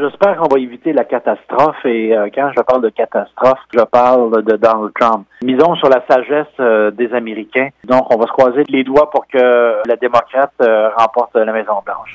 J'espère qu'on va éviter la catastrophe et euh, quand je parle de catastrophe, je parle de Donald Trump. Misons sur la sagesse euh, des Américains. Donc, on va se croiser les doigts pour que la démocrate euh, remporte la Maison-Blanche.